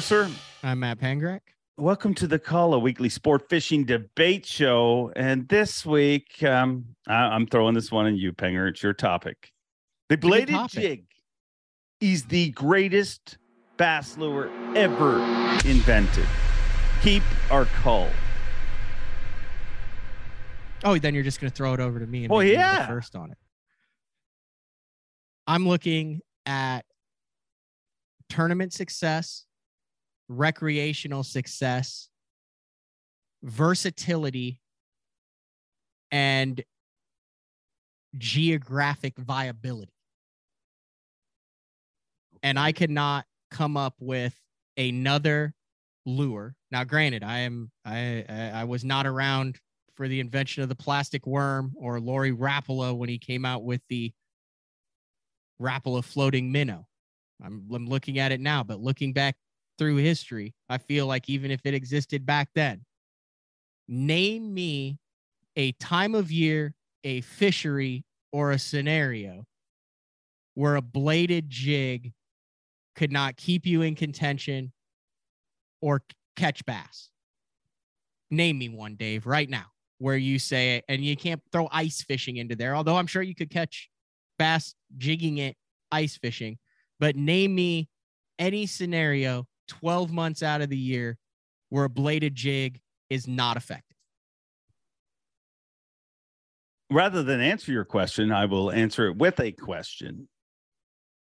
Mercer. I'm Matt Pangrac. Welcome to the Call, a weekly sport fishing debate show. And this week, um, I- am throwing this one in you, Penger. It's your topic. The bladed topic. jig is the greatest bass lure ever invented. Keep or Call. Oh, then you're just going to throw it over to me and Well, yeah. first on it. I'm looking at tournament success, recreational success, versatility, and geographic viability. And I cannot come up with another lure. Now, granted, I am I I, I was not around for the invention of the plastic worm or Lauri Rapala when he came out with the Rapala floating minnow. I'm, I'm looking at it now, but looking back through history, I feel like even if it existed back then, name me a time of year, a fishery, or a scenario where a bladed jig could not keep you in contention or catch bass. Name me one, Dave, right now, where you say, and you can't throw ice fishing into there, although I'm sure you could catch bass jigging it ice fishing. But name me any scenario 12 months out of the year where a bladed jig is not effective. Rather than answer your question, I will answer it with a question.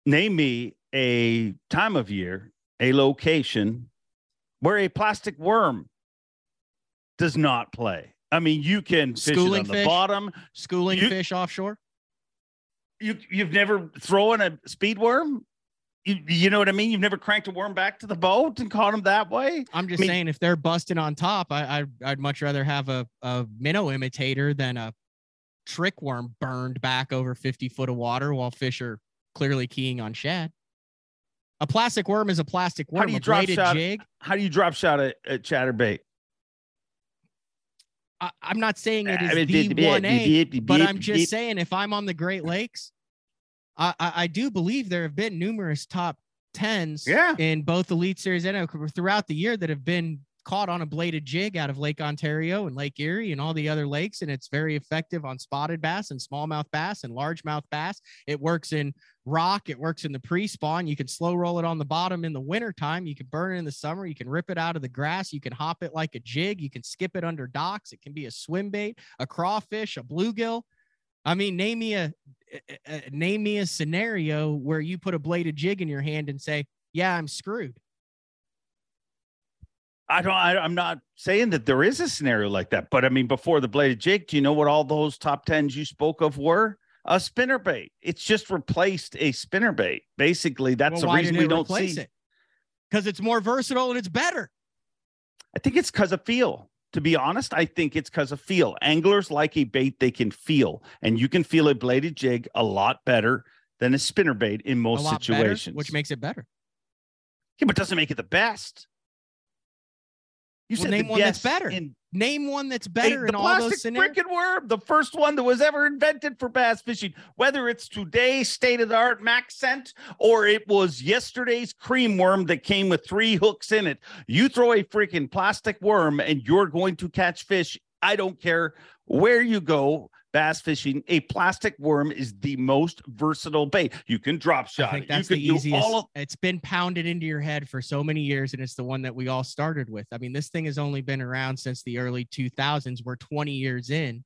Name me a time of year, a location where a plastic worm does not play. I mean, you can fish it Schooling on the fish? bottom. Schooling You- fish offshore? You you've never thrown a speed worm. You, you know what I mean? You've never cranked a worm back to the boat and caught him that way. I'm just mean- saying, if they're busting on top, I, I I'd much rather have a, a minnow imitator than a trick worm burned back over 50 foot of water while fish are clearly keying on shad. A plastic worm is a plastic worm. How do you a drop shot- jig. How do you drop shot at, at chatterbait? I, I'm not saying it is the one A, but I'm just saying if I'm on the Great Lakes, I, I, I do believe there have been numerous top tens Yeah. in both Elite Series and throughout the year that have been caught on a bladed jig out of Lake Ontario and Lake Erie and all the other lakes, and it's very effective on spotted bass and smallmouth bass and largemouth bass. It works in rock, it works in the pre-spawn. You can slow roll it on the bottom in the wintertime. You can burn it in the summer. You can rip it out of the grass. You can hop it like a jig. You can skip it under docks. It can be a swim bait, a crawfish, a bluegill. I mean, name me a, a- a- name me a scenario where you put a bladed jig in your hand and say, "Yeah, I'm screwed." I don't. I, I'm not saying that there is a scenario like that, but I mean, before the bladed jig, do you know what all those top tens you spoke of were? A spinner bait. It's just replaced a spinner bait. Basically, that's Well, the reason we don't see. it? Because it's more versatile and it's better. I think it's because of feel. To be honest, I think it's because of feel. Anglers like a bait they can feel, and you can feel a bladed jig a lot better than a spinner bait in most lot better, situations. which makes it better. yeah, but doesn't make it the best. You Well, said name one that's better. in Name one that's better the in all those plastic scenarios. freaking worm, the first one that was ever invented for bass fishing, whether it's today's state of the art MaxScent or it was yesterday's cream worm that came with three hooks in it. You throw a freaking plastic worm and you're going to catch fish. I don't care where you go bass fishing. A plastic worm is the most versatile bait. You can drop shot. I think that's you the easiest. all of it's been pounded into your head for so many years, and it's the one that we all started with. I mean, this thing has only been around since the early 2000s. We're 20 years in.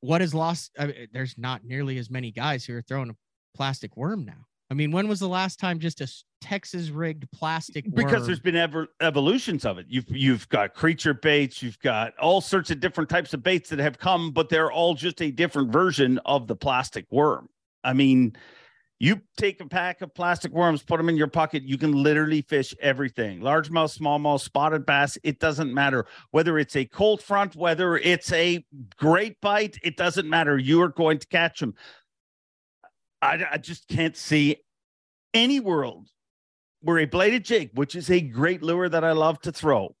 What is lost? I mean, there's not nearly as many guys who are throwing a plastic worm now. I mean, when was the last time just a Texas rigged plastic because there's been ever evolutions of it. You've you've got creature baits, you've got all sorts of different types of baits that have come, but they're all just a different version of the plastic worm. I mean, you take a pack of plastic worms, put them in your pocket, you can literally fish everything. Largemouth, smallmouth, spotted bass, it doesn't matter whether it's a cold front, whether it's a great bite, it doesn't matter. You are going to catch them. I, I just can't see any world where a bladed jig, which is a great lure that I love to throw,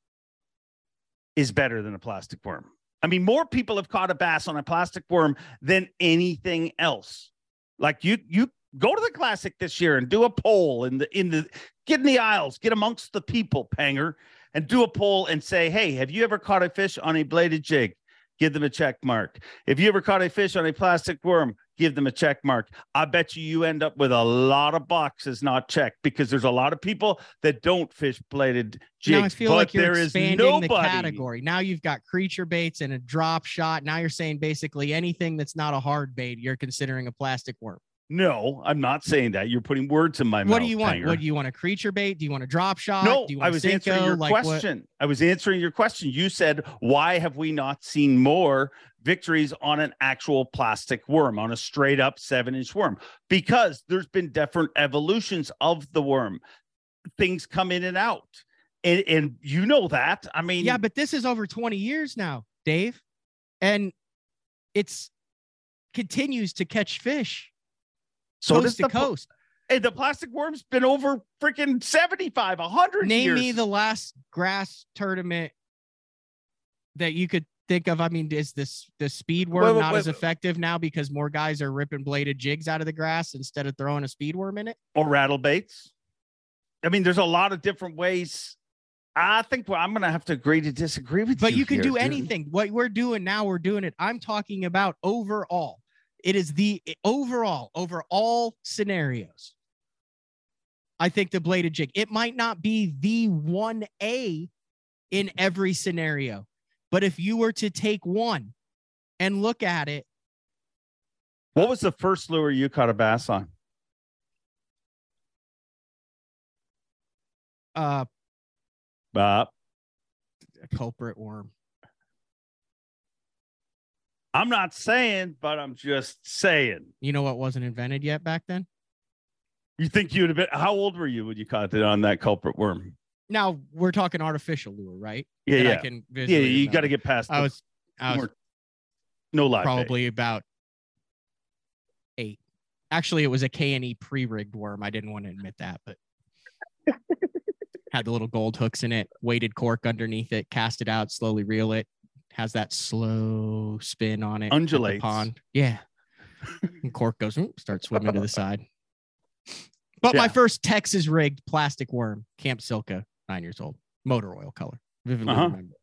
is better than a plastic worm. I mean, more people have caught a bass on a plastic worm than anything else. Like you, you go to the classic this year and do a poll in the in the get in the aisles, get amongst the people, Panger, and do a poll and say, hey, have you ever caught a fish on a bladed jig? Give them a check mark. If you ever caught a fish on a plastic worm, give them a check mark. I bet you you end up with a lot of boxes not checked because there's a lot of people that don't fish bladed jigs. now I feel but like you're there is expanding nobody. the category. Now you've got creature baits and a drop shot. Now you're saying basically anything that's not a hard bait, you're considering a plastic worm. No, I'm not saying that. You're putting words in my mouth. What do you want? What do you want? A creature bait? Do you want a drop shot? No, do you I was answering your Like what- question. I was answering your question. You said, why have we not seen more victories on an actual plastic worm, on a straight up seven inch worm? Because there's been different evolutions of the worm. Things come in and out. And, and you know that. I mean, Yeah, but this is over 20 years now, Dave. And it's continues to catch fish so does coast to the, coast. and the plastic worm's been over freaking 75, 100 Name years. me the last grass tournament that you could think of. I mean, is this the speed worm Wait, wait, not wait, as effective now because more guys are ripping bladed jigs out of the grass instead of throwing a speed worm in it? or rattle baits. I mean, there's a lot of different ways. I think well, I'm going to have to agree to disagree with you. But you can here, do dude. anything. What we're doing now, we're doing it. I'm talking about overall. It is the overall over all scenarios. I think the bladed jig. It might not be the one A in every scenario, but if you were to take one and look at it, What was the first lure you caught a bass on? uh, Uh, a culprit worm. I'm not saying, but I'm just saying. You know what wasn't invented yet back then? You think you'd have been? How old were you when you caught it on that culprit worm? Now we're talking artificial lure, right? Yeah, That I yeah, can yeah. You got to get past. I was, I was weren't- no live. bait. probably about eight. Actually, it was a K and E pre-rigged worm. I didn't want to admit that, but had the little gold hooks in it, weighted cork underneath it, cast it out, slowly reel it. Has that slow spin on it. Undulates. pond. Yeah. and cork goes, starts swimming to the side. But my first Texas rigged plastic worm, Camp Silka, nine years old, motor oil color. Vividly Uh-huh. remember.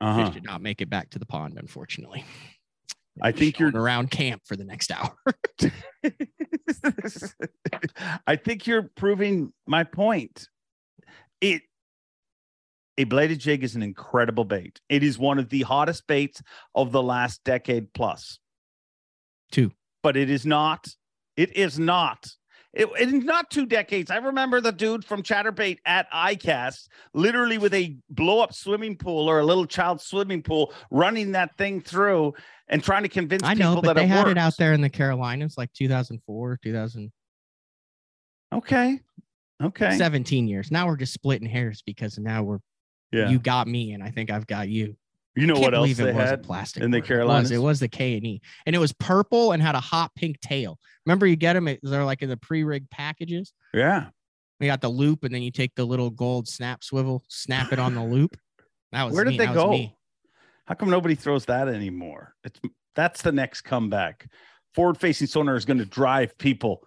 Uh-huh. Fish did not make it back to the pond, unfortunately. I think you're. Around camp for the next hour. I think you're proving my point. It a bladed jig is an incredible bait. It is one of the hottest baits of the last decade plus. Two. But it is not. It is not. It, it is not two decades. I remember the dude from Chatterbait at ICAST, literally with a blow up swimming pool or a little child swimming pool, running that thing through and trying to convince I know, people but that they it had it out there in the Carolinas like 2004, 2000. Okay. Okay. 17 years. Now we're just splitting hairs because now we're Yeah. you got me and I think I've got you. You know what else they it was a had? plastic in the worm. It was- Carolinas? It was, the K and E, and it was purple and had a hot pink tail. Remember, you get them; they're like in the pre-rigged packages. Yeah. We got the loop, and then you take the little gold snap swivel, snap it on the loop. That was Where did me. they That go? How come nobody throws that anymore? It's that's the next comeback. Forward facing sonar is going to drive people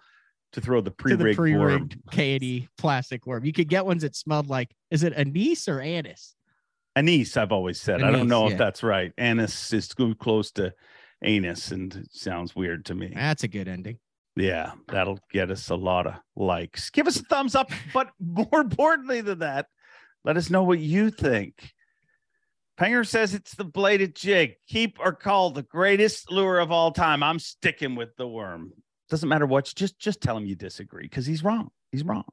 to throw the pre-rigged, the pre-rigged K and E plastic worm. You could get ones that smelled like is it anise or anise? Anise, I've always said. I don't know yeah. if that's right. Anise is too close to anus and it sounds weird to me. That's a good ending. Yeah, that'll get us a lot of likes. Give us a thumbs up, but more importantly than that, let us know what you think. Panger says it's the bladed jig. Keep or call the greatest lure of all time. I'm sticking with the worm. Doesn't matter what. Just just tell him you disagree because he's wrong. He's wrong.